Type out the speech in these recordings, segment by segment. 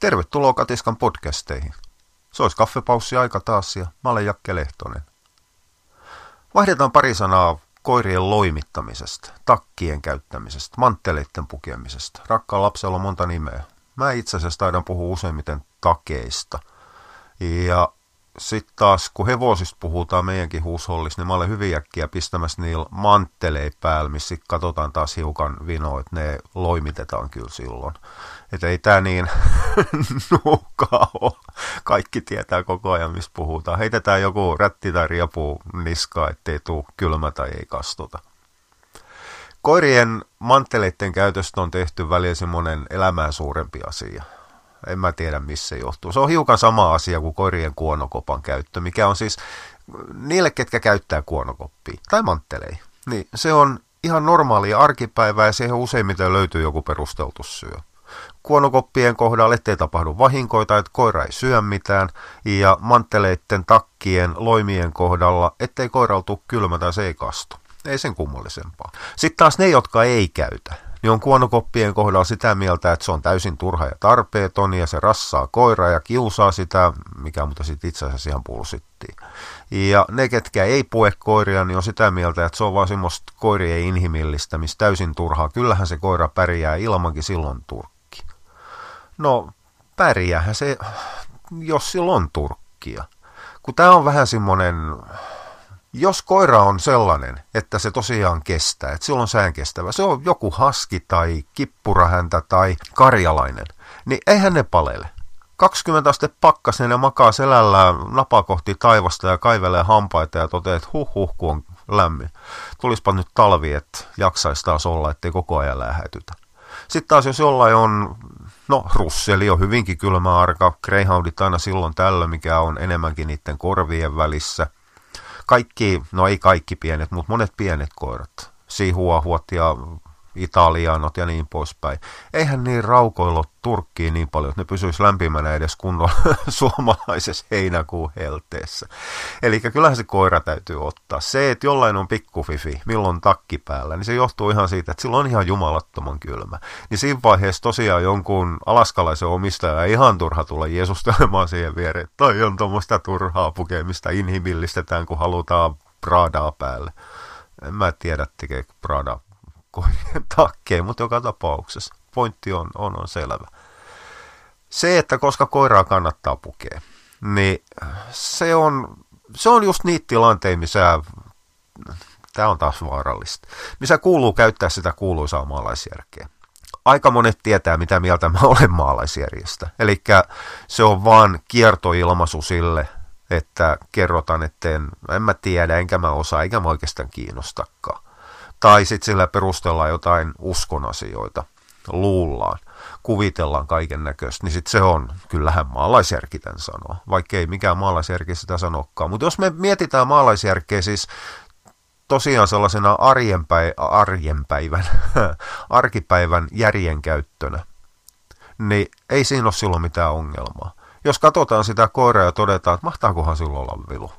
Tervetuloa Katiskan podcasteihin. Se olisi kaffepaussi aika taas ja mä olen Jakke Lehtonen. Vaihdetaan pari sanaa koirien loimittamisesta, takkien käyttämisestä, mantteleiden pukemisesta. Rakkaan lapsella on monta nimeä. Mä itse asiassa taidan puhua useimmiten takeista. Ja sitten taas, kun hevosista puhutaan meidänkin huushollissa, niin mä olen hyvin äkkiä pistämässä niillä manttelei päällä, missä katsotaan taas hiukan vinoa, että ne loimitetaan kyllä silloin. Että ei tämä niin nuukaa ole. Kaikki tietää koko ajan, mistä puhutaan. Heitetään joku rätti tai riepu niskaa, ettei tule kylmä tai ei kastuta. Koirien mantteleiden käytöstä on tehty välillä semmoinen elämää suurempi asia. En mä tiedä, missä se johtuu. Se on hiukan sama asia kuin koirien kuonokopan käyttö, mikä on siis niille, ketkä käyttää kuonokoppia tai manttelei. Niin se on ihan normaalia arkipäivää ja siihen useimmiten löytyy joku perusteltu syö. Kuonokoppien kohdalla ettei tapahdu vahinkoita, että koira ei syö mitään, ja mantteleiden, takkien, loimien kohdalla, ettei koiralla tule kylmä tai se ei kastu. Ei sen kummallisempaa. Sitten taas ne, jotka ei käytä, niin on kuonokoppien kohdalla sitä mieltä, että se on täysin turha ja tarpeeton ja se rassaa koiraa ja kiusaa sitä, mikä mutta sitten itse asiassa ihan pulsittiin. Ja ne, ketkä ei pue koiria, niin on sitä mieltä, että se on vaan semmoista koirien inhimillistämistä, täysin turhaa. Kyllähän se koira pärjää ilmankin silloin turkki. No, pärjäähän se, jos silloin on turkkia. Kun tämä on vähän semmoinen jos koira on sellainen, että se tosiaan kestää, että silloin sään kestävä, se on joku haski tai kippurahäntä tai karjalainen, niin eihän ne palele. 20 aste pakkasen ja makaa selällään napa kohti taivasta ja kaivelee hampaita ja toteaa, että huh huh, kun on lämmin. Tulispa nyt talvi, että jaksaisi taas olla, ettei koko ajan lähetytä. Sitten taas jos jollain on, no russeli on hyvinkin kylmä arka, greyhoundit aina silloin tällöin, mikä on enemmänkin niiden korvien välissä – kaikki, no ei kaikki pienet, mutta monet pienet koirat, sihuahuot ja italianot ja niin poispäin. Eihän niin raukoilla Turkkiin niin paljon, että ne pysyisi lämpimänä edes kunnolla suomalaisessa heinäkuun helteessä. Eli kyllähän se koira täytyy ottaa. Se, että jollain on pikkufifi, milloin takki päällä, niin se johtuu ihan siitä, että silloin on ihan jumalattoman kylmä. Niin siinä vaiheessa tosiaan jonkun alaskalaisen omistaja ihan turha tulla jeesustelemaan siihen viereen, että toi on tuommoista turhaa pukemista, inhimillistetään, kun halutaan Pradaa päälle. En mä tiedä, tekeekö Prada koirien takkeen, mutta joka tapauksessa pointti on, on, on selvä. Se, että koska koiraa kannattaa pukea, niin se on, se on just niitä tilanteita, missä tämä on taas vaarallista, missä kuuluu käyttää sitä kuuluisaa maalaisjärkeä. Aika monet tietää, mitä mieltä mä olen maalaisjärjestä. Eli se on vaan kiertoilmaisu sille, että kerrotaan, että en, en mä tiedä, enkä mä osaa, eikä mä oikeastaan kiinnostakaan tai sitten sillä perustellaan jotain uskon asioita, luullaan, kuvitellaan kaiken näköistä, niin sitten se on, kyllähän maalaisjärki tämän sanoo, vaikka ei mikään maalaisjärki sitä sanokkaan. Mutta jos me mietitään maalaisjärkeä siis tosiaan sellaisena arjenpäi, arjenpäivän, arkipäivän järjenkäyttönä, niin ei siinä ole silloin mitään ongelmaa. Jos katsotaan sitä koiraa ja todetaan, että mahtaakohan silloin olla vilu,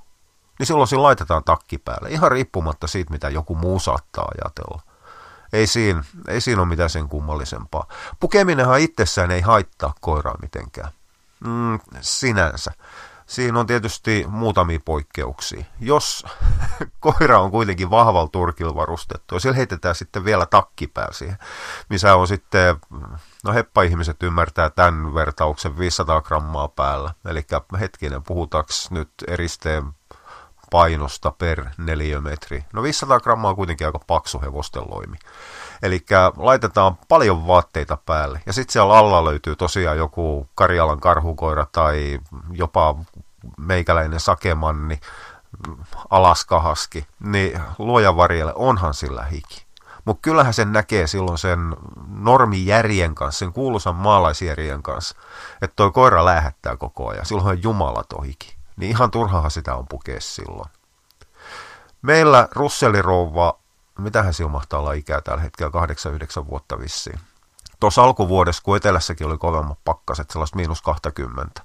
niin silloin siinä laitetaan takki päälle, ihan riippumatta siitä, mitä joku muu saattaa ajatella. Ei siinä, ei siinä ole mitään sen kummallisempaa. Pukeminenhan itsessään ei haittaa koiraa mitenkään. Mm, sinänsä. Siinä on tietysti muutamia poikkeuksia. Jos koira on kuitenkin vahvalla turkilla varustettu, ja sillä heitetään sitten vielä takki päälle siihen, missä on sitten, no heppa-ihmiset ymmärtää tämän vertauksen 500 grammaa päällä. Eli hetkinen, puhutaanko nyt eristeen painosta per neliömetri. No 500 grammaa on kuitenkin aika paksu hevosten loimi. Eli laitetaan paljon vaatteita päälle. Ja sitten siellä alla löytyy tosiaan joku Karjalan karhukoira tai jopa meikäläinen sakemanni, alaskahaski. Niin luoja varjelle onhan sillä hiki. Mutta kyllähän sen näkee silloin sen normijärjen kanssa, sen kuuluisan maalaisjärjen kanssa, että toi koira lähettää koko ajan. Silloin on jumalaton hiki niin ihan turhaa sitä on pukea silloin. Meillä Russelirouva, mitähän sillä mahtaa olla ikää tällä hetkellä, 8-9 vuotta vissiin. Tuossa alkuvuodessa, kun etelässäkin oli kovemmat pakkaset, sellaista miinus 20,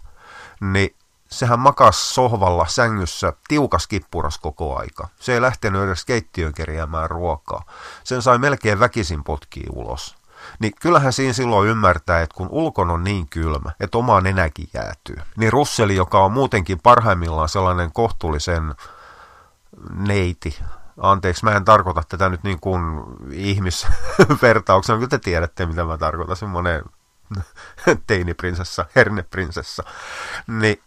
niin sehän makas sohvalla sängyssä tiukas kippuras koko aika. Se ei lähtenyt edes keittiön kerjäämään ruokaa. Sen sai melkein väkisin potkii ulos. Niin kyllähän siinä silloin ymmärtää, että kun ulkon on niin kylmä, että oma nenäkin jäätyy, niin Russeli, joka on muutenkin parhaimmillaan sellainen kohtuullisen neiti, anteeksi, mä en tarkoita tätä nyt niin kuin ihmisvertauksena, kyllä te tiedätte, mitä mä tarkoitan, semmoinen teiniprinsessa, herneprinsessa, niin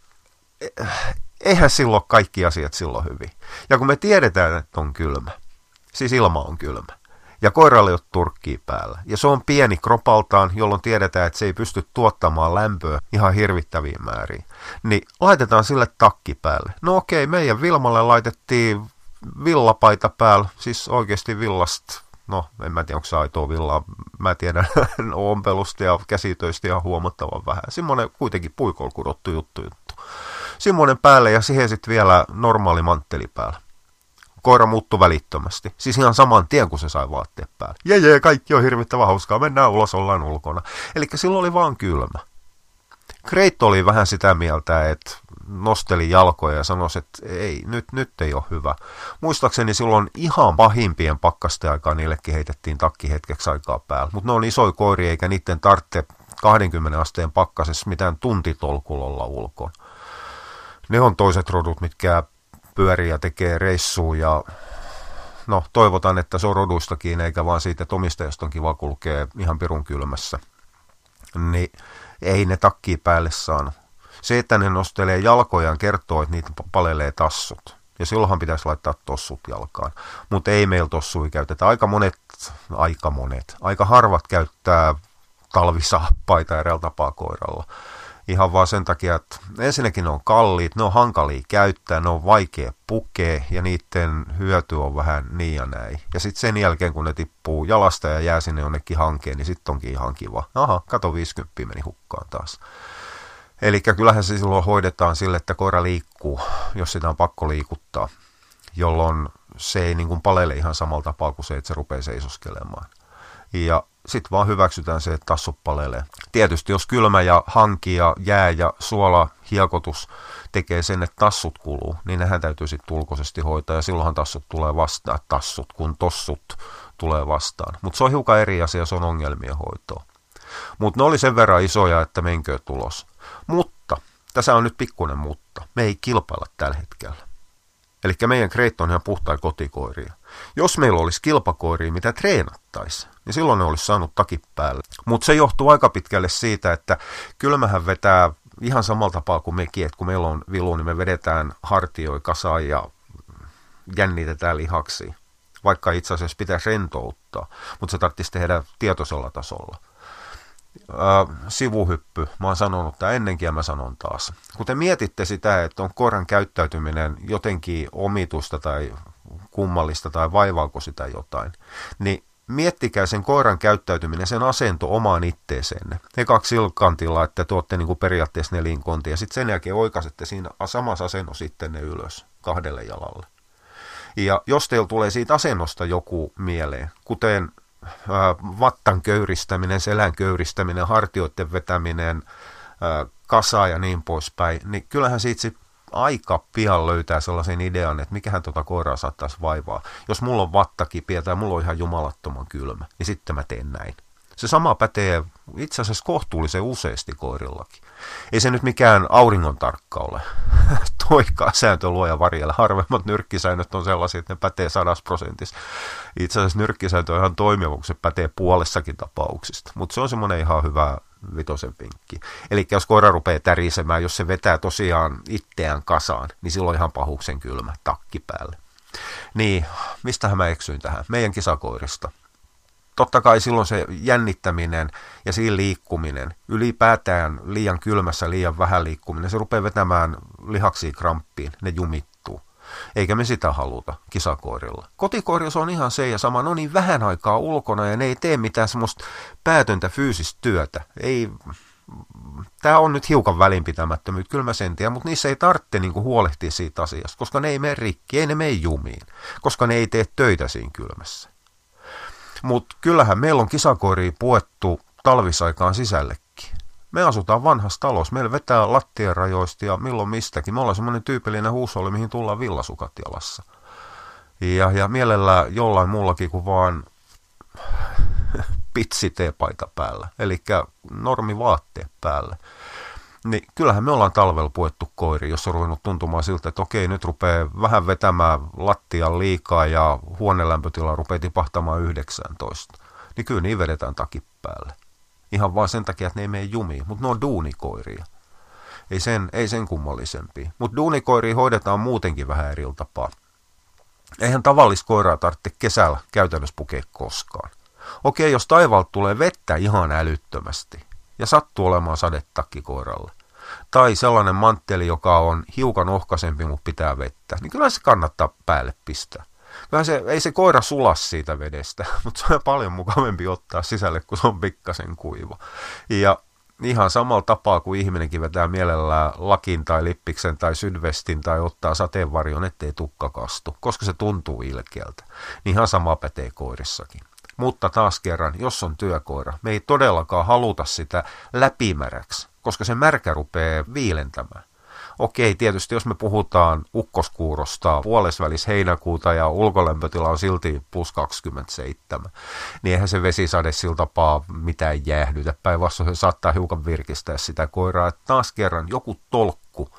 eihän silloin kaikki asiat silloin hyvin. Ja kun me tiedetään, että on kylmä, siis ilma on kylmä, ja koiralle ei ole turkkiä päällä, ja se on pieni kropaltaan, jolloin tiedetään, että se ei pysty tuottamaan lämpöä ihan hirvittäviin määriin, niin laitetaan sille takki päälle. No okei, meidän Vilmalle laitettiin villapaita päällä, siis oikeasti villasta no en mä tiedä onko se aitoa villaa, mä tiedän ompelusta ja käsitöistä ihan huomattavan vähän. Semmoinen kuitenkin puikolla kudottu juttu juttu. Semmoinen päälle ja siihen sitten vielä normaali mantteli päällä. Koira muuttui välittömästi. Siis ihan saman tien, kun se sai vaatteet päälle. Jee, jee, kaikki on hirvittävän hauskaa, mennään ulos, ollaan ulkona. Eli silloin oli vaan kylmä. Kreitto oli vähän sitä mieltä, että nosteli jalkoja ja sanoi, että ei, nyt, nyt ei ole hyvä. Muistaakseni silloin ihan pahimpien pakkasten aikaa niillekin heitettiin takki hetkeksi aikaa päällä. Mutta ne on isoja koiria eikä niiden tarvitse 20 asteen pakkasessa mitään tuntitolkulolla ulkoon. Ne on toiset rodut, mitkä pyörii ja tekee reissuun ja no toivotaan, että se on roduistakin eikä vaan siitä, että omistajasta on kiva kulkee ihan pirun kylmässä. Niin ei ne takki päälle saanut. Se, että ne nostelee jalkojaan, kertoo, että niitä palelee tassut. Ja silloinhan pitäisi laittaa tossut jalkaan. Mutta ei meillä tossui käytetä. Aika monet, aika monet, aika harvat käyttää talvisaappaita eräällä tapaa koiralla. Ihan vaan sen takia, että ensinnäkin ne on kalliit, ne on hankalia käyttää, ne on vaikea pukea ja niiden hyöty on vähän niin ja näin. Ja sitten sen jälkeen, kun ne tippuu jalasta ja jää sinne jonnekin hankeen, niin sitten onkin ihan kiva. Aha, kato 50 meni hukkaan taas. Eli kyllähän se silloin hoidetaan sille, että koira liikkuu, jos sitä on pakko liikuttaa, jolloin se ei niin kuin palele ihan samalla tapaa kuin se, että se rupeaa seisoskelemaan. Ja sitten vaan hyväksytään se, että tassut palelee. Tietysti jos kylmä ja hanki ja jää ja suola hiekotus tekee sen, että tassut kuluu, niin nehän täytyy sitten ulkoisesti hoitaa ja silloinhan tassut tulee vastaan, tassut kun tossut tulee vastaan. Mutta se on hiukan eri asia, se on ongelmien hoitoa. Mutta ne oli sen verran isoja, että menkö tulos. Mutta, tässä on nyt pikkuinen mutta, me ei kilpailla tällä hetkellä. Eli meidän Kreit on ihan puhtain kotikoiria. Jos meillä olisi kilpakoiria, mitä treenattaisiin, niin silloin ne olisi saanut takip päälle. Mutta se johtuu aika pitkälle siitä, että kylmähän vetää ihan samalla tapaa kuin mekin, että kun meillä on vilu, niin me vedetään hartioi kasaan ja jännitetään lihaksi. Vaikka itse asiassa pitäisi rentouttaa, mutta se tarvitsisi tehdä tietoisella tasolla sivuhyppy. Mä oon sanonut tämä ennenkin ja mä sanon taas. Kun te mietitte sitä, että on koiran käyttäytyminen jotenkin omitusta tai kummallista tai vaivaako sitä jotain, niin miettikää sen koiran käyttäytyminen, sen asento omaan itteeseenne. Ekaksi silkantilla, että tuotte niin kuin periaatteessa nelinkontia, ja sitten sen jälkeen oikaisette siinä samassa asennossa sitten ne ylös kahdelle jalalle. Ja jos teillä tulee siitä asennosta joku mieleen, kuten vattan köyristäminen, selän köyristäminen, hartioiden vetäminen, kasa ja niin poispäin, niin kyllähän siitä aika pian löytää sellaisen idean, että mikähän tuota koiraa saattaisi vaivaa. Jos mulla on vattakipiä tai mulla on ihan jumalattoman kylmä, niin sitten mä teen näin. Se sama pätee itse asiassa kohtuullisen useasti koirillakin. Ei se nyt mikään auringon tarkka ole. Toikaa sääntö luoja varjella. Harvemmat nyrkkisäännöt on sellaisia, että ne pätee sadas prosentissa. Itse asiassa nyrkkisääntö on ihan toimiva, kun se pätee puolessakin tapauksista. Mutta se on semmoinen ihan hyvä vitosen pinkki. Eli jos koira rupeaa tärisemään, jos se vetää tosiaan itseään kasaan, niin silloin ihan pahuksen kylmä takki päälle. Niin, mistähän mä eksyin tähän? Meidän kisakoirista totta kai silloin se jännittäminen ja siinä liikkuminen, ylipäätään liian kylmässä, liian vähän liikkuminen, se rupeaa vetämään lihaksiin kramppiin, ne jumittuu. Eikä me sitä haluta kisakoirilla. Kotikoirilla on ihan se ja sama, no niin vähän aikaa ulkona ja ne ei tee mitään semmoista päätöntä fyysistä työtä. Ei, tämä on nyt hiukan välinpitämättömyyttä, kyllä mä sen tiedän, mutta niissä ei tarvitse niinku huolehtia siitä asiasta, koska ne ei mene rikki, ei ne mene jumiin, koska ne ei tee töitä siinä kylmässä. Mutta kyllähän meillä on kisakoiria puettu talvisaikaan sisällekin. Me asutaan vanhassa talossa, meillä vetää lattiarajoista ja milloin mistäkin. Me ollaan semmoinen tyypillinen huusholli, mihin tullaan villasukat jalassa. Ja, ja mielellään jollain muullakin kuin vaan pitsiteepaita päällä, eli normivaatteet päällä. Niin kyllähän me ollaan talvella puettu koiri, jos on ruvennut tuntumaan siltä, että okei, nyt rupeaa vähän vetämään lattian liikaa ja huonelämpötila rupeaa tipahtamaan 19. Niin kyllä niin vedetään takip päälle. Ihan vain sen takia, että ne ei mene jumiin, mutta ne on duunikoiria. Ei sen, ei sen kummallisempi. Mutta duunikoiria hoidetaan muutenkin vähän eri tapaa. Eihän tavallista koiraa tarvitse kesällä käytännössä pukea koskaan. Okei, jos taivaalta tulee vettä ihan älyttömästi ja sattuu olemaan sadetakki koiralle, tai sellainen mantteli, joka on hiukan ohkaisempi, mutta pitää vettä, niin kyllä se kannattaa päälle pistää. Kyllä se, ei se koira sulas siitä vedestä, mutta se on paljon mukavampi ottaa sisälle, kun se on pikkasen kuiva. Ja ihan samalla tapaa kuin ihminenkin vetää mielellään lakin tai lippiksen tai sydvestin tai ottaa sateenvarjon, ettei tukka kastu, koska se tuntuu ilkeältä. Niin ihan sama pätee koirissakin. Mutta taas kerran, jos on työkoira, me ei todellakaan haluta sitä läpimäräksi, koska se märkä rupeaa viilentämään. Okei, tietysti jos me puhutaan ukkoskuurosta puolesvälis heinäkuuta ja ulkolämpötila on silti plus 27, niin eihän se vesisade sillä tapaa mitään jäähdytä. Päinvastoin se saattaa hiukan virkistää sitä koiraa. Että taas kerran joku tolkku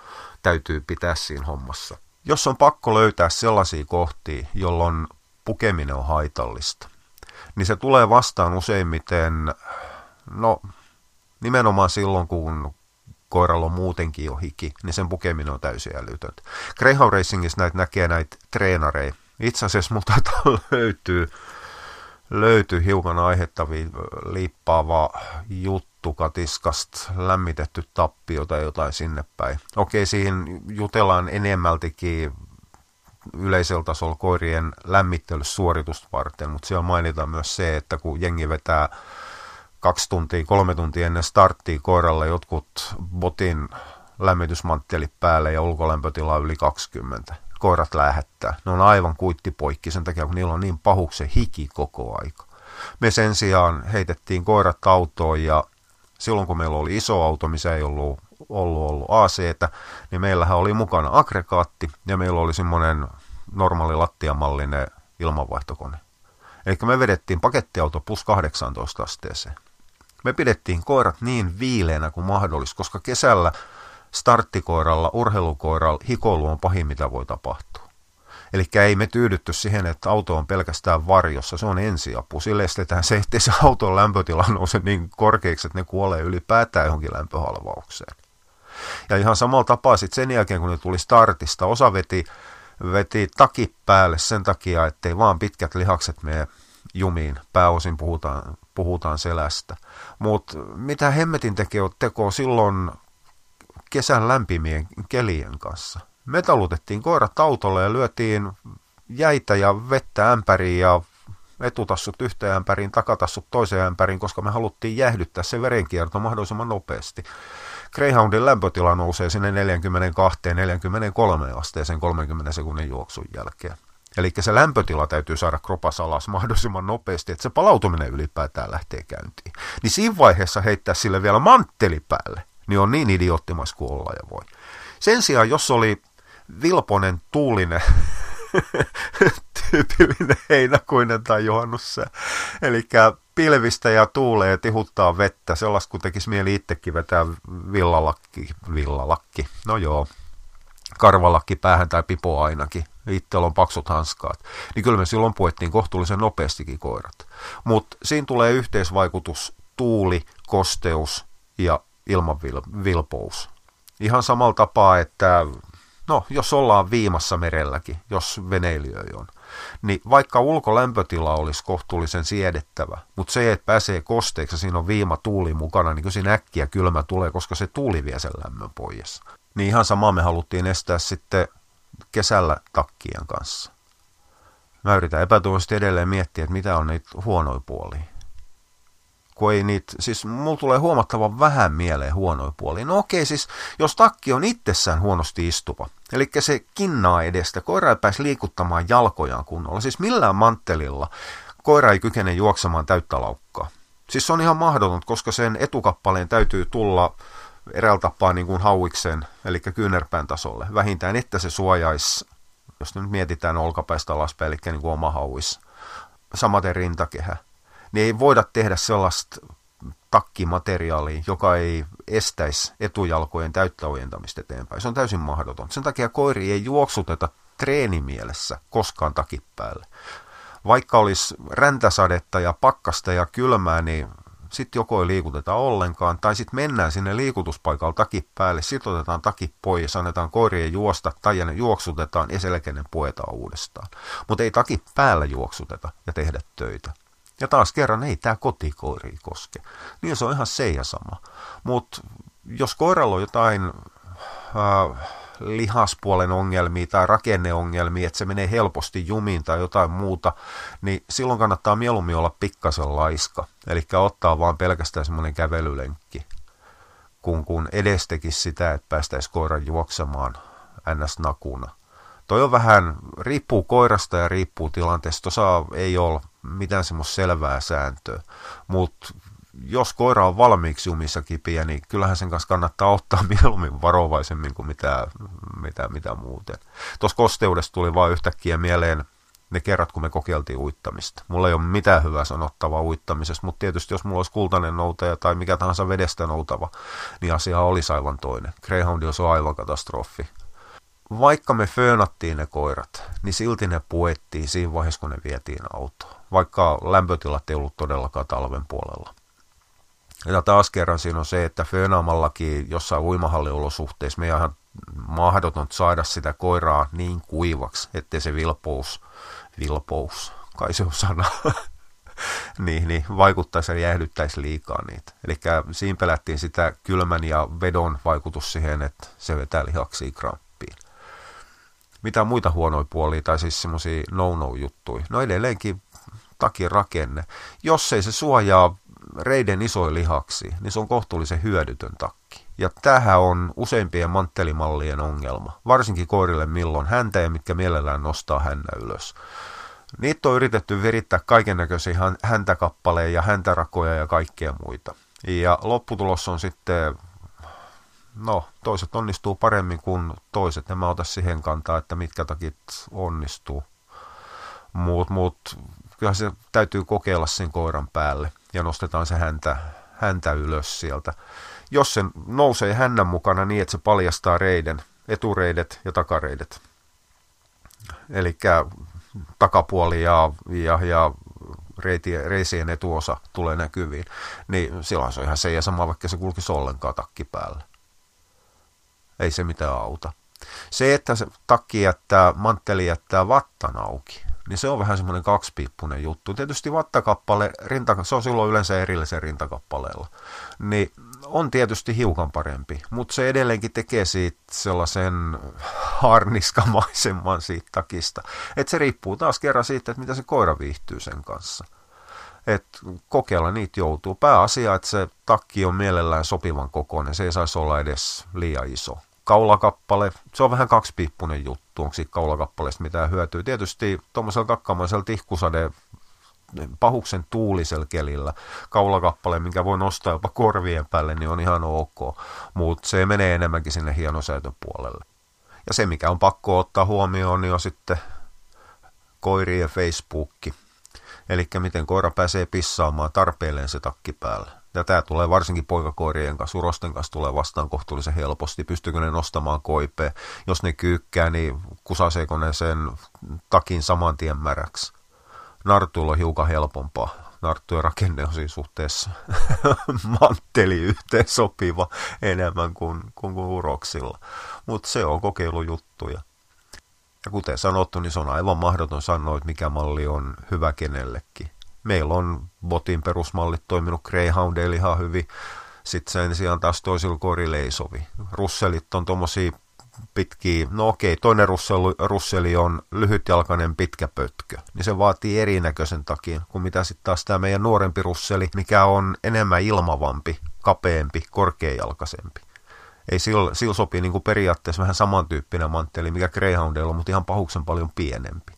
täytyy pitää siinä hommassa. Jos on pakko löytää sellaisia kohtia, jolloin pukeminen on haitallista, niin se tulee vastaan useimmiten, no nimenomaan silloin, kun koiralla on muutenkin jo hiki, niin sen pukeminen on täysin älytöntä. Greyhound Racingissa näitä näkee näitä treenareja. Itse asiassa multa löytyy, löytyy hiukan aihettavia liippaava juttu katiskasta, lämmitetty tappio tai jotain sinne päin. Okei, siihen jutellaan enemmältikin yleisellä tasolla koirien lämmittelyssuoritusta varten, mutta siellä mainitaan myös se, että kun jengi vetää kaksi tuntia, kolme tuntia ennen starttia koiralle jotkut botin lämmitysmanttelit päälle ja ulkolämpötila yli 20. Koirat lähettää. Ne on aivan kuittipoikki sen takia, kun niillä on niin pahuksen hiki koko aika. Me sen sijaan heitettiin koirat autoon ja silloin kun meillä oli iso auto, missä ei ollut ollut, ollut AC, niin meillähän oli mukana aggregaatti ja meillä oli semmoinen normaali lattiamallinen ilmanvaihtokone. Eli me vedettiin pakettiauto plus 18 asteeseen. Me pidettiin koirat niin viileänä kuin mahdollista, koska kesällä starttikoiralla, urheilukoiralla hikoilu on pahin, mitä voi tapahtua. Eli ei me tyydytty siihen, että auto on pelkästään varjossa, se on ensiapu. Sille estetään se, ettei se auton lämpötila nouse niin korkeaksi, että ne kuolee ylipäätään johonkin lämpöhalvaukseen. Ja ihan samalla tapaa sitten sen jälkeen, kun ne tuli startista, osa veti, veti takit päälle sen takia, ettei vaan pitkät lihakset mene jumiin. Pääosin puhutaan, puhutaan selästä. Mutta mitä hemmetin tekee teko silloin kesän lämpimien kelien kanssa? Me talutettiin koirat autolle ja lyötiin jäitä ja vettä ämpäriin ja etutassut yhteen ämpäriin, takatassut toiseen ämpäriin, koska me haluttiin jäähdyttää se verenkierto mahdollisimman nopeasti. Greyhoundin lämpötila nousee sinne 42-43 asteeseen 30 sekunnin juoksun jälkeen. Eli se lämpötila täytyy saada kropas alas mahdollisimman nopeasti, että se palautuminen ylipäätään lähtee käyntiin. Niin siinä vaiheessa heittää sille vielä mantteli päälle, niin on niin idioottimais kuin olla ja voi. Sen sijaan, jos oli vilponen, tuulinen, tyypillinen heinäkuinen tai juhannussa, eli pilvistä ja tuulee tihuttaa vettä, sellaista kun tekisi mieli itsekin vetää villalakki, villalakki, no joo, karvalakki päähän tai pipo ainakin, itsellä on paksut hanskaat, niin kyllä me silloin puettiin kohtuullisen nopeastikin koirat. Mutta siinä tulee yhteisvaikutus tuuli, kosteus ja ilmanvilpous. Ihan samalla tapaa, että no, jos ollaan viimassa merelläkin, jos veneilijöi on, niin vaikka ulkolämpötila olisi kohtuullisen siedettävä, mutta se, että pääsee kosteeksi ja siinä on viima tuuli mukana, niin kyllä siinä äkkiä kylmä tulee, koska se tuuli vie sen lämmön pois. Niin ihan sama me haluttiin estää sitten kesällä takkien kanssa. Mä yritän epätoivoisesti edelleen miettiä, että mitä on niitä huonoja puolia. Kun ei niitä, siis mulla tulee huomattavan vähän mieleen huonoja puolia. No okei, siis jos takki on itsessään huonosti istuva, eli se kinnaa edestä, koira ei pääse liikuttamaan jalkojaan kunnolla, siis millään manttelilla koira ei kykene juoksemaan täyttä laukkaa. Siis se on ihan mahdotonta, koska sen etukappaleen täytyy tulla eräällä tapaa niin kuin hauiksen, eli kyynärpään tasolle. Vähintään, että se suojaisi, jos nyt mietitään olkapäistä alaspäin, eli niin kuin oma hauis. Samaten rintakehä. niin ei voida tehdä sellaista takkimateriaalia, joka ei estäisi etujalkojen täyttä ojentamista eteenpäin. Se on täysin mahdoton. Sen takia koiri ei juoksuteta treenimielessä koskaan takipäälle. Vaikka olisi räntäsadetta ja pakkasta ja kylmää, niin sitten joko ei liikuteta ollenkaan, tai sitten mennään sinne liikutuspaikalle takip päälle, sitten otetaan takip pois, annetaan koirien juosta, tai ne juoksutetaan ja selkeinen puetaan uudestaan. Mutta ei takip päällä juoksuteta ja tehdä töitä. Ja taas kerran ei tämä kotikoiri koske. Niin se on ihan se ja sama. Mutta jos koiralla on jotain äh, lihaspuolen ongelmia tai rakenneongelmia, että se menee helposti jumiin tai jotain muuta, niin silloin kannattaa mieluummin olla pikkasen laiska. Eli ottaa vaan pelkästään semmoinen kävelylenkki, kun, kun edes tekisi sitä, että päästäisiin koiran juoksemaan ns-nakuna. Toi on vähän, riippuu koirasta ja riippuu tilanteesta. Tuossa ei ole mitään semmoista selvää sääntöä, mutta jos koira on valmiiksi jumissa kipiä, niin kyllähän sen kanssa kannattaa ottaa mieluummin varovaisemmin kuin mitä, mitä, mitä muuten. Tuossa kosteudessa tuli vain yhtäkkiä mieleen ne kerrat, kun me kokeiltiin uittamista. Mulla ei ole mitään hyvää sanottavaa uittamisesta, mutta tietysti jos mulla olisi kultainen noutaja tai mikä tahansa vedestä noutava, niin asia olisi aivan toinen. Greyhound olisi aivan katastrofi. Vaikka me föönattiin ne koirat, niin silti ne puettiin siinä vaiheessa, kun ne vietiin autoon. Vaikka lämpötilat ei ollut todellakaan talven puolella. Ja taas kerran siinä on se, että föönaamallakin jossain uimahalliolosuhteissa meidän ihan mahdoton saada sitä koiraa niin kuivaksi, ettei se vilpous, vilpous, kai se on sana, niin, niin vaikuttaisi ja jäähdyttäisi liikaa niitä. Eli siinä pelättiin sitä kylmän ja vedon vaikutus siihen, että se vetää lihaksi kramppiin. Mitä muita huonoja puolia tai siis semmoisia no-no-juttuja? No edelleenkin takin rakenne. Jos ei se suojaa reiden isoja lihaksi, niin se on kohtuullisen hyödytön takki. Ja tähän on useimpien manttelimallien ongelma, varsinkin koirille milloin häntä ja mitkä mielellään nostaa hännä ylös. Niitä on yritetty virittää kaiken näköisiä häntäkappaleen ja häntärakoja ja kaikkea muita. Ja lopputulos on sitten, no toiset onnistuu paremmin kuin toiset. En mä ota siihen kantaa, että mitkä takit onnistuu. Mutta mut, kyllä se täytyy kokeilla sen koiran päälle ja nostetaan se häntä, häntä ylös sieltä. Jos se nousee hännän mukana niin, että se paljastaa reiden, etureidet ja takareidet. Eli takapuoli ja, ja, ja reitien, reisien etuosa tulee näkyviin, niin silloin se on ihan se ja sama, vaikka se kulkisi ollenkaan takki päällä. Ei se mitään auta. Se, että se takki jättää, mantteli jättää vattan auki, niin se on vähän semmoinen kaksipiippunen juttu. Tietysti vattakappale, rinta, se on silloin yleensä erillisen rintakappaleella, niin on tietysti hiukan parempi, mutta se edelleenkin tekee siitä sellaisen harniskamaisemman siitä takista. Että se riippuu taas kerran siitä, että mitä se koira viihtyy sen kanssa. Et kokeilla niitä joutuu. Pääasia, että se takki on mielellään sopivan kokoinen, se ei saisi olla edes liian iso kaulakappale, se on vähän kaksipiippunen juttu, onko siitä kaulakappaleesta mitään hyötyä. Tietysti tuommoisella kakkamaisella tihkusade pahuksen tuulisella kelillä kaulakappale, minkä voi nostaa jopa korvien päälle, niin on ihan ok, mutta se menee enemmänkin sinne hienosäätöpuolelle. Ja se, mikä on pakko ottaa huomioon, niin on sitten koirien Facebookki. Eli miten koira pääsee pissaamaan tarpeelleen se takki päälle. Ja tämä tulee varsinkin poikakoirien kanssa, urosten kanssa tulee vastaan kohtuullisen helposti. Pystyykö ne nostamaan koipea? Jos ne kyykkää, niin kusaseeko ne sen takin saman tien märäksi? Nartuilla on hiukan helpompaa. Narttujen rakenne on siinä suhteessa mantteli yhteen sopiva enemmän kuin, kuin, kuin uroksilla. Mutta se on kokeilujuttuja. Ja kuten sanottu, niin se on aivan mahdoton sanoa, että mikä malli on hyvä kenellekin meillä on botin perusmallit toiminut Greyhoundeilla ihan hyvin. Sitten sen sijaan taas toisilla koirilla ei sovi. Russellit on tuommoisia pitkiä, no okei, toinen russeli, russeli on lyhytjalkainen pitkä pötkö, niin se vaatii erinäköisen takia kuin mitä sitten taas tämä meidän nuorempi russeli, mikä on enemmän ilmavampi, kapeampi, korkeajalkaisempi. Ei sillä, sillä sopii niin kuin periaatteessa vähän samantyyppinen mantteli, mikä Greyhoundilla on, mutta ihan pahuksen paljon pienempi.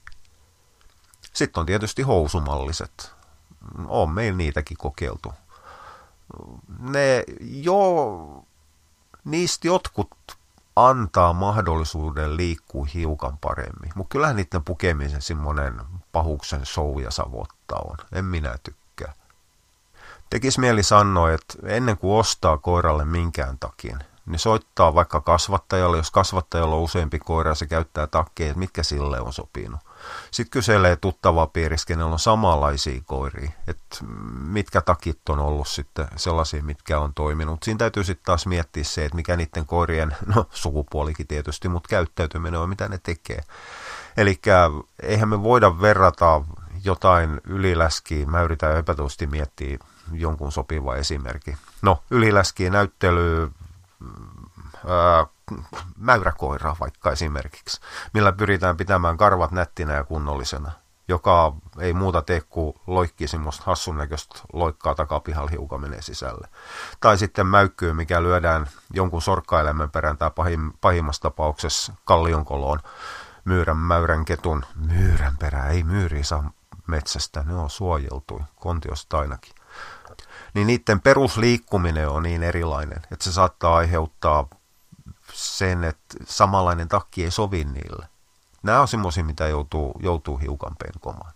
Sitten on tietysti housumalliset. On meillä niitäkin kokeiltu. Ne jo, niistä jotkut antaa mahdollisuuden liikkua hiukan paremmin. Mutta kyllähän niiden pukemisen semmoinen pahuksen show ja savotta on. En minä tykkää. Tekis mieli sanoa, että ennen kuin ostaa koiralle minkään takin, niin soittaa vaikka kasvattajalle, jos kasvattajalla on useampi koira ja se käyttää takkeja, että mitkä sille on sopinut. Sitten kyselee tuttavaa piirissä, kenellä on samanlaisia koiria, että mitkä takit on ollut sitten sellaisia, mitkä on toiminut. Siinä täytyy sitten taas miettiä se, että mikä niiden koirien, no sukupuolikin tietysti, mutta käyttäytyminen on, mitä ne tekee. Eli eihän me voida verrata jotain yliläskiä, mä yritän epätoisesti miettiä jonkun sopiva esimerkki. No, yliläskiä näyttely, ää, mäyräkoiraa vaikka esimerkiksi, millä pyritään pitämään karvat nättinä ja kunnollisena, joka ei muuta tee kuin loikkii semmoista hassun näköistä loikkaa takapihalla hiukan menee sisälle. Tai sitten mäykkyy, mikä lyödään jonkun sorkkailemen perään tai pahim, pahimmassa tapauksessa kallionkoloon myyrän mäyrän ketun myyrän perä, ei myyri saa metsästä, ne on suojeltu, kontiosta ainakin. Niin niiden perusliikkuminen on niin erilainen, että se saattaa aiheuttaa sen, että samanlainen takki ei sovi niille. Nämä on semmoisia, mitä joutuu, joutuu hiukan penkomaan.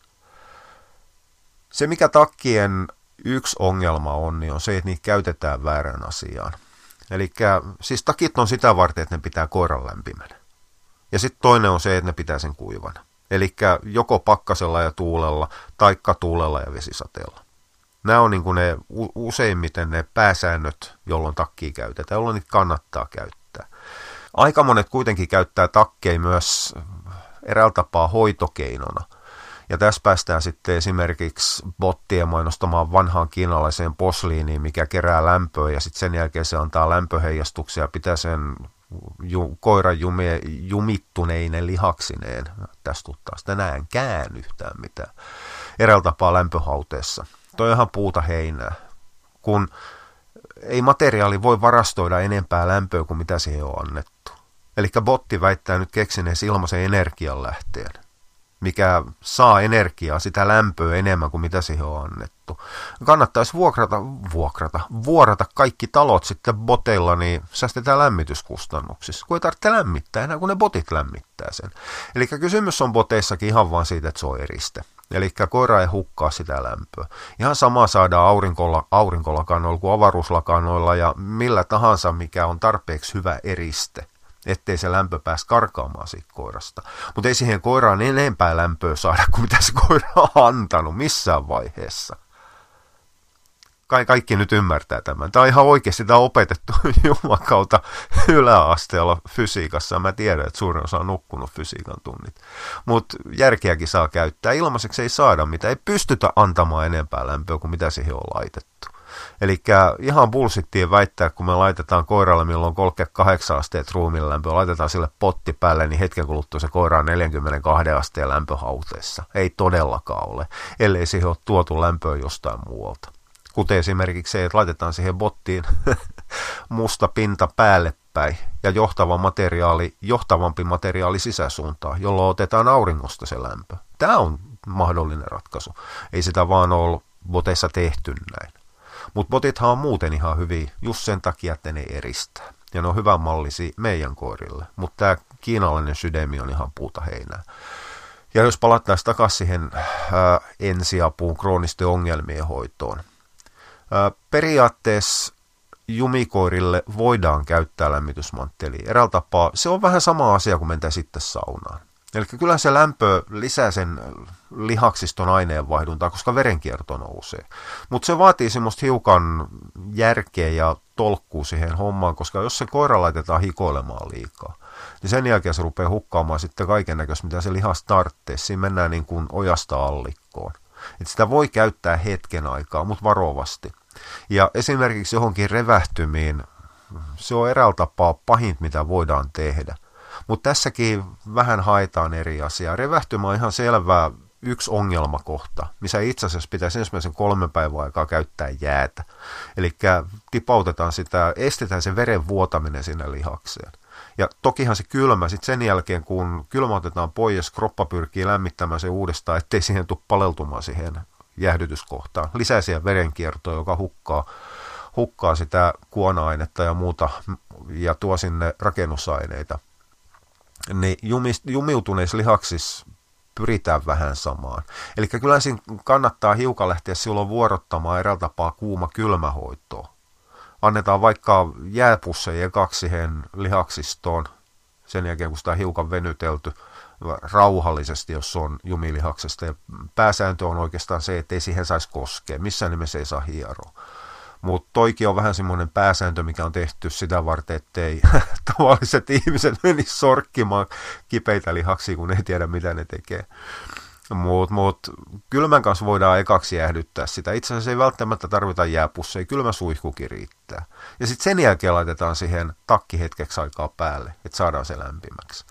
Se, mikä takkien yksi ongelma on, niin on se, että niitä käytetään väärän asiaan. Eli siis takit on sitä varten, että ne pitää koiran lämpimänä. Ja sitten toinen on se, että ne pitää sen kuivana. Eli joko pakkasella ja tuulella, taikka tuulella ja vesisateella. Nämä on niin ne useimmiten ne pääsäännöt, jolloin takkia käytetään, jolloin niitä kannattaa käyttää. Aika monet kuitenkin käyttää takkeja myös eräällä tapaa hoitokeinona. Ja tässä päästään sitten esimerkiksi bottien mainostamaan vanhaan kiinalaiseen posliiniin, mikä kerää lämpöä ja sitten sen jälkeen se antaa lämpöheijastuksia ja pitää sen ju, koiran jume, jumittuneinen lihaksineen. Tästä tuttaa sitä näenkään yhtään mitään. Eräällä tapaa lämpöhauteessa. Toi on ihan puuta heinää. Kun ei materiaali voi varastoida enempää lämpöä kuin mitä siihen on annettu. Eli botti väittää nyt keksineensä ilmaisen energianlähteen mikä saa energiaa, sitä lämpöä enemmän kuin mitä siihen on annettu. Kannattaisi vuokrata, vuokrata, vuorata kaikki talot sitten boteilla, niin säästetään lämmityskustannuksissa, kun ei tarvitse lämmittää enää, kun ne botit lämmittää sen. Eli kysymys on boteissakin ihan vaan siitä, että se on eriste. Eli koira ei hukkaa sitä lämpöä. Ihan sama saadaan aurinkolla, aurinkolakanoilla kuin avaruuslakanoilla ja millä tahansa, mikä on tarpeeksi hyvä eriste ettei se lämpö pääse karkaamaan siitä koirasta. Mutta ei siihen koiraan enempää lämpöä saada kuin mitä se koira on antanut missään vaiheessa. Kai kaikki nyt ymmärtää tämän. Tämä on ihan oikeasti tämä on opetettu kautta yläasteella fysiikassa. Mä tiedän, että suurin osa on nukkunut fysiikan tunnit. Mutta järkeäkin saa käyttää. Ilmaiseksi ei saada mitä. Ei pystytä antamaan enempää lämpöä kuin mitä siihen on laitettu. Eli ihan bullshittiin väittää, kun me laitetaan koiralle, milloin on 38 asteet ruumiin lämpö, laitetaan sille potti päälle, niin hetken kuluttua se koira on 42 asteen lämpöhauteessa. Ei todellakaan ole, ellei siihen ole tuotu lämpöä jostain muualta. Kuten esimerkiksi se, että laitetaan siihen bottiin musta pinta päälle päin ja johtava materiaali, johtavampi materiaali sisäsuuntaan, jolloin otetaan auringosta se lämpö. Tämä on mahdollinen ratkaisu. Ei sitä vaan ole boteissa tehty näin. Mutta botithan on muuten ihan hyviä just sen takia, että ne eristää. Ja ne on hyvän mallisi meidän koirille. Mutta tämä kiinalainen sydämi on ihan puuta heinää. Ja jos palattaisiin takaisin siihen ää, ensiapuun kroonisten ongelmien hoitoon. Periaatteessa jumikoirille voidaan käyttää lämmitysmantteliä. Eräällä tapaa se on vähän sama asia kuin mentää sitten saunaan. Eli kyllä se lämpö lisää sen lihaksiston aineenvaihduntaa, koska verenkierto nousee. Mutta se vaatii semmoista hiukan järkeä ja tolkkuu siihen hommaan, koska jos se koira laitetaan hikoilemaan liikaa, niin sen jälkeen se rupeaa hukkaamaan sitten kaiken näköistä, mitä se lihas tarvitsee. Siinä mennään niin kuin ojasta allikkoon. Et sitä voi käyttää hetken aikaa, mutta varovasti. Ja esimerkiksi johonkin revähtymiin, se on eräällä tapaa pahin, mitä voidaan tehdä. Mutta tässäkin vähän haetaan eri asiaa. Revähtymä on ihan selvää yksi ongelmakohta, missä itse asiassa pitäisi ensimmäisen kolmen päivän aikaa käyttää jäätä. Eli tipautetaan sitä, estetään se veren vuotaminen sinne lihakseen. Ja tokihan se kylmä, sitten sen jälkeen kun kylmä otetaan pois, kroppa pyrkii lämmittämään se uudestaan, ettei siihen tule paleltumaan siihen jäähdytyskohtaan. Lisää siihen verenkiertoa, joka hukkaa, hukkaa sitä kuona-ainetta ja muuta ja tuo sinne rakennusaineita niin jumiutuneissa lihaksissa pyritään vähän samaan. Eli kyllä siinä kannattaa hiukan lähteä silloin vuorottamaan eräällä tapaa kuuma kylmähoitoa. Annetaan vaikka jääpusseja ekaksi siihen lihaksistoon, sen jälkeen kun sitä on hiukan venytelty rauhallisesti, jos on jumilihaksesta. Ja pääsääntö on oikeastaan se, että ei siihen saisi koskea. Missään nimessä ei saa hieroa. Mutta toikin on vähän semmoinen pääsääntö, mikä on tehty sitä varten, ettei tavalliset ihmiset menisi sorkkimaan kipeitä lihaksia, kun ei tiedä, mitä ne tekee. Mutta mut, kylmän kanssa voidaan ekaksi jäähdyttää sitä. Itse asiassa ei välttämättä tarvita jääpusseja, kylmä suihkukin riittää. Ja sitten sen jälkeen laitetaan siihen takki hetkeksi aikaa päälle, että saadaan se lämpimäksi.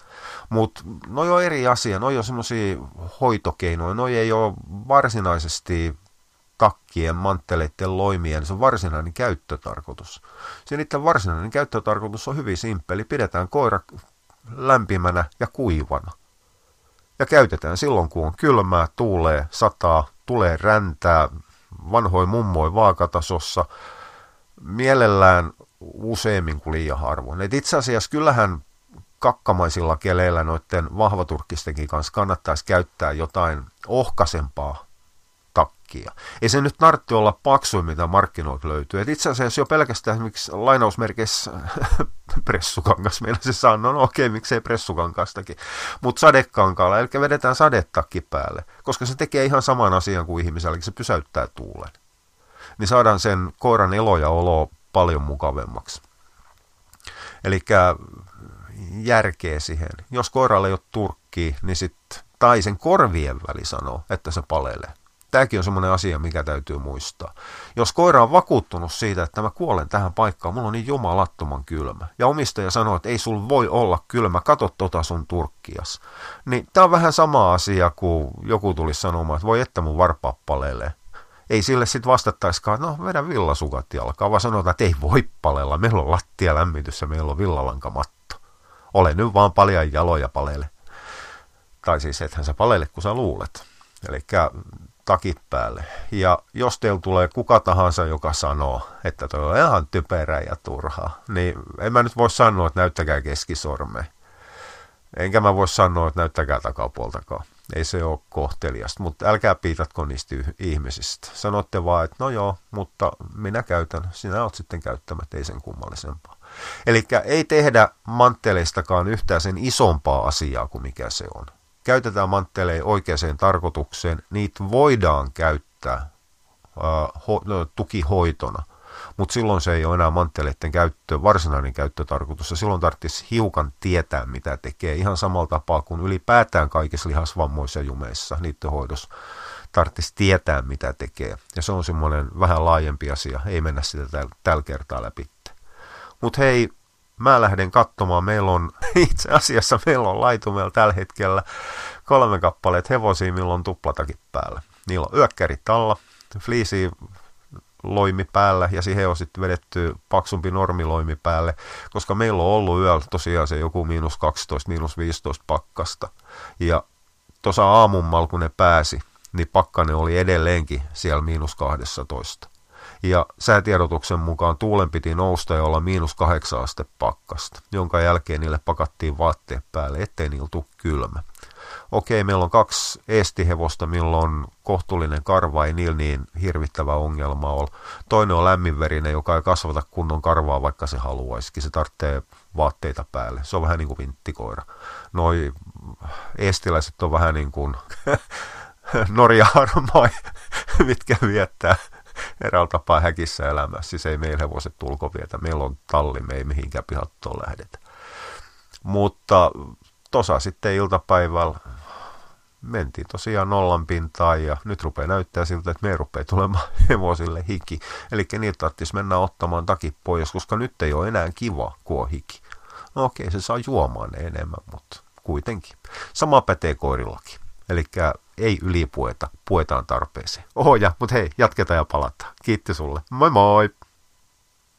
Mutta no on eri asia, no on semmoisia hoitokeinoja, no ei ole varsinaisesti takkien, mantteleiden, loimien, se on varsinainen käyttötarkoitus. Se niiden varsinainen käyttötarkoitus on hyvin simppeli. Pidetään koira lämpimänä ja kuivana. Ja käytetään silloin, kun on kylmää, tuulee, sataa, tulee räntää, vanhoi mummoi vaakatasossa, mielellään useammin kuin liian harvoin. Et itse asiassa kyllähän kakkamaisilla keleillä noiden vahvaturkkistenkin kanssa kannattaisi käyttää jotain ohkaisempaa takkia. Ei se nyt tarvitse olla paksuin, mitä markkinoilta löytyy. Et itse asiassa jo pelkästään esimerkiksi lainausmerkeissä pressukangas, meillä se sanoo, no okei, miksei pressukankaastakin, mutta sadekankaalla, eli vedetään sadetakki päälle, koska se tekee ihan saman asian kuin ihmisellä, eli se pysäyttää tuulen. Niin saadaan sen koiran elo ja olo paljon mukavemmaksi. Eli järkeä siihen. Jos koiralle ei ole turkki, niin sitten, tai sen korvien väli sanoo, että se palelee. Tämäkin on semmoinen asia, mikä täytyy muistaa. Jos koira on vakuuttunut siitä, että mä kuolen tähän paikkaan, mulla on niin jumalattoman kylmä, ja omistaja sanoo, että ei sul voi olla kylmä, kato tota sun turkkias, niin tämä on vähän sama asia kuin joku tulisi sanomaan, että voi että mun varpaa palelee. Ei sille sitten vastattaiskaan, no vedä villasukat jalkaan, vaan sanotaan, että ei voi palella, meillä on lattia lämmitys ja meillä on villalankamatta. Ole nyt vaan paljon jaloja palele. Tai siis ethän sä palele, kun sä luulet. Eli takit päälle. Ja jos teillä tulee kuka tahansa, joka sanoo, että toi on ihan typerä ja turha, niin en mä nyt voi sanoa, että näyttäkää keskisorme. Enkä mä voi sanoa, että näyttäkää takapuoltakaan. Ei se ole kohteliasta, mutta älkää piitatko niistä ihmisistä. Sanotte vaan, että no joo, mutta minä käytän, sinä olet sitten käyttämättä, ei sen kummallisempaa. Eli ei tehdä manteleistakaan yhtään sen isompaa asiaa kuin mikä se on. Käytetään mantteleja oikeaan tarkoitukseen, niitä voidaan käyttää äh, ho, tukihoitona, mutta silloin se ei ole enää mantteleiden käyttö, varsinainen käyttötarkoitus, ja silloin tarvitsisi hiukan tietää, mitä tekee, ihan samalla tapaa kuin ylipäätään kaikissa lihasvammoissa ja jumeissa, niiden hoidossa tarvitsisi tietää, mitä tekee. Ja se on semmoinen vähän laajempi asia, ei mennä sitä tällä täl kertaa läpi. Mutta hei, mä lähden katsomaan. Meillä on, itse asiassa meillä on laitumella tällä hetkellä kolme kappaleet hevosia, millä on tuplatakin päällä. Niillä on yökkärit alla, fliisi loimi päällä ja siihen on sitten vedetty paksumpi normiloimi päälle, koska meillä on ollut yöllä tosiaan se joku miinus 12, miinus 15 pakkasta. Ja tuossa aamummalla kun ne pääsi, niin pakkane oli edelleenkin siellä miinus 12 ja säätiedotuksen mukaan tuulen piti nousta ja olla miinus kahdeksan aste pakkasta, jonka jälkeen niille pakattiin vaatteet päälle, ettei niillä tule kylmä. Okei, meillä on kaksi estihevosta, millä on kohtuullinen karva, ei niillä niin hirvittävä ongelma ole. Toinen on lämminverinen, joka ei kasvata kunnon karvaa, vaikka se haluaisikin. Se tarvitsee vaatteita päälle. Se on vähän niin kuin vinttikoira. Noi estiläiset on vähän niin kuin Norja mitkä viettää eräällä tapaa häkissä elämässä. Siis ei meillä hevoset ulkovietä. Meillä on talli, me ei mihinkään pihattoon lähdetä. Mutta tosa sitten iltapäivällä mentiin tosiaan nollan pintaan ja nyt rupeaa näyttää siltä, että me rupeaa tulemaan hevosille hiki. Eli niitä tarvitsisi mennä ottamaan takit pois, koska nyt ei ole enää kiva, kun on hiki. No okei, se saa juomaan enemmän, mutta kuitenkin. Sama pätee koirillakin. Eli ei ylipueta, puetaan tarpeeseen. Oho ja, mutta hei, jatketaan ja palataan. Kiitti sulle. Moi moi!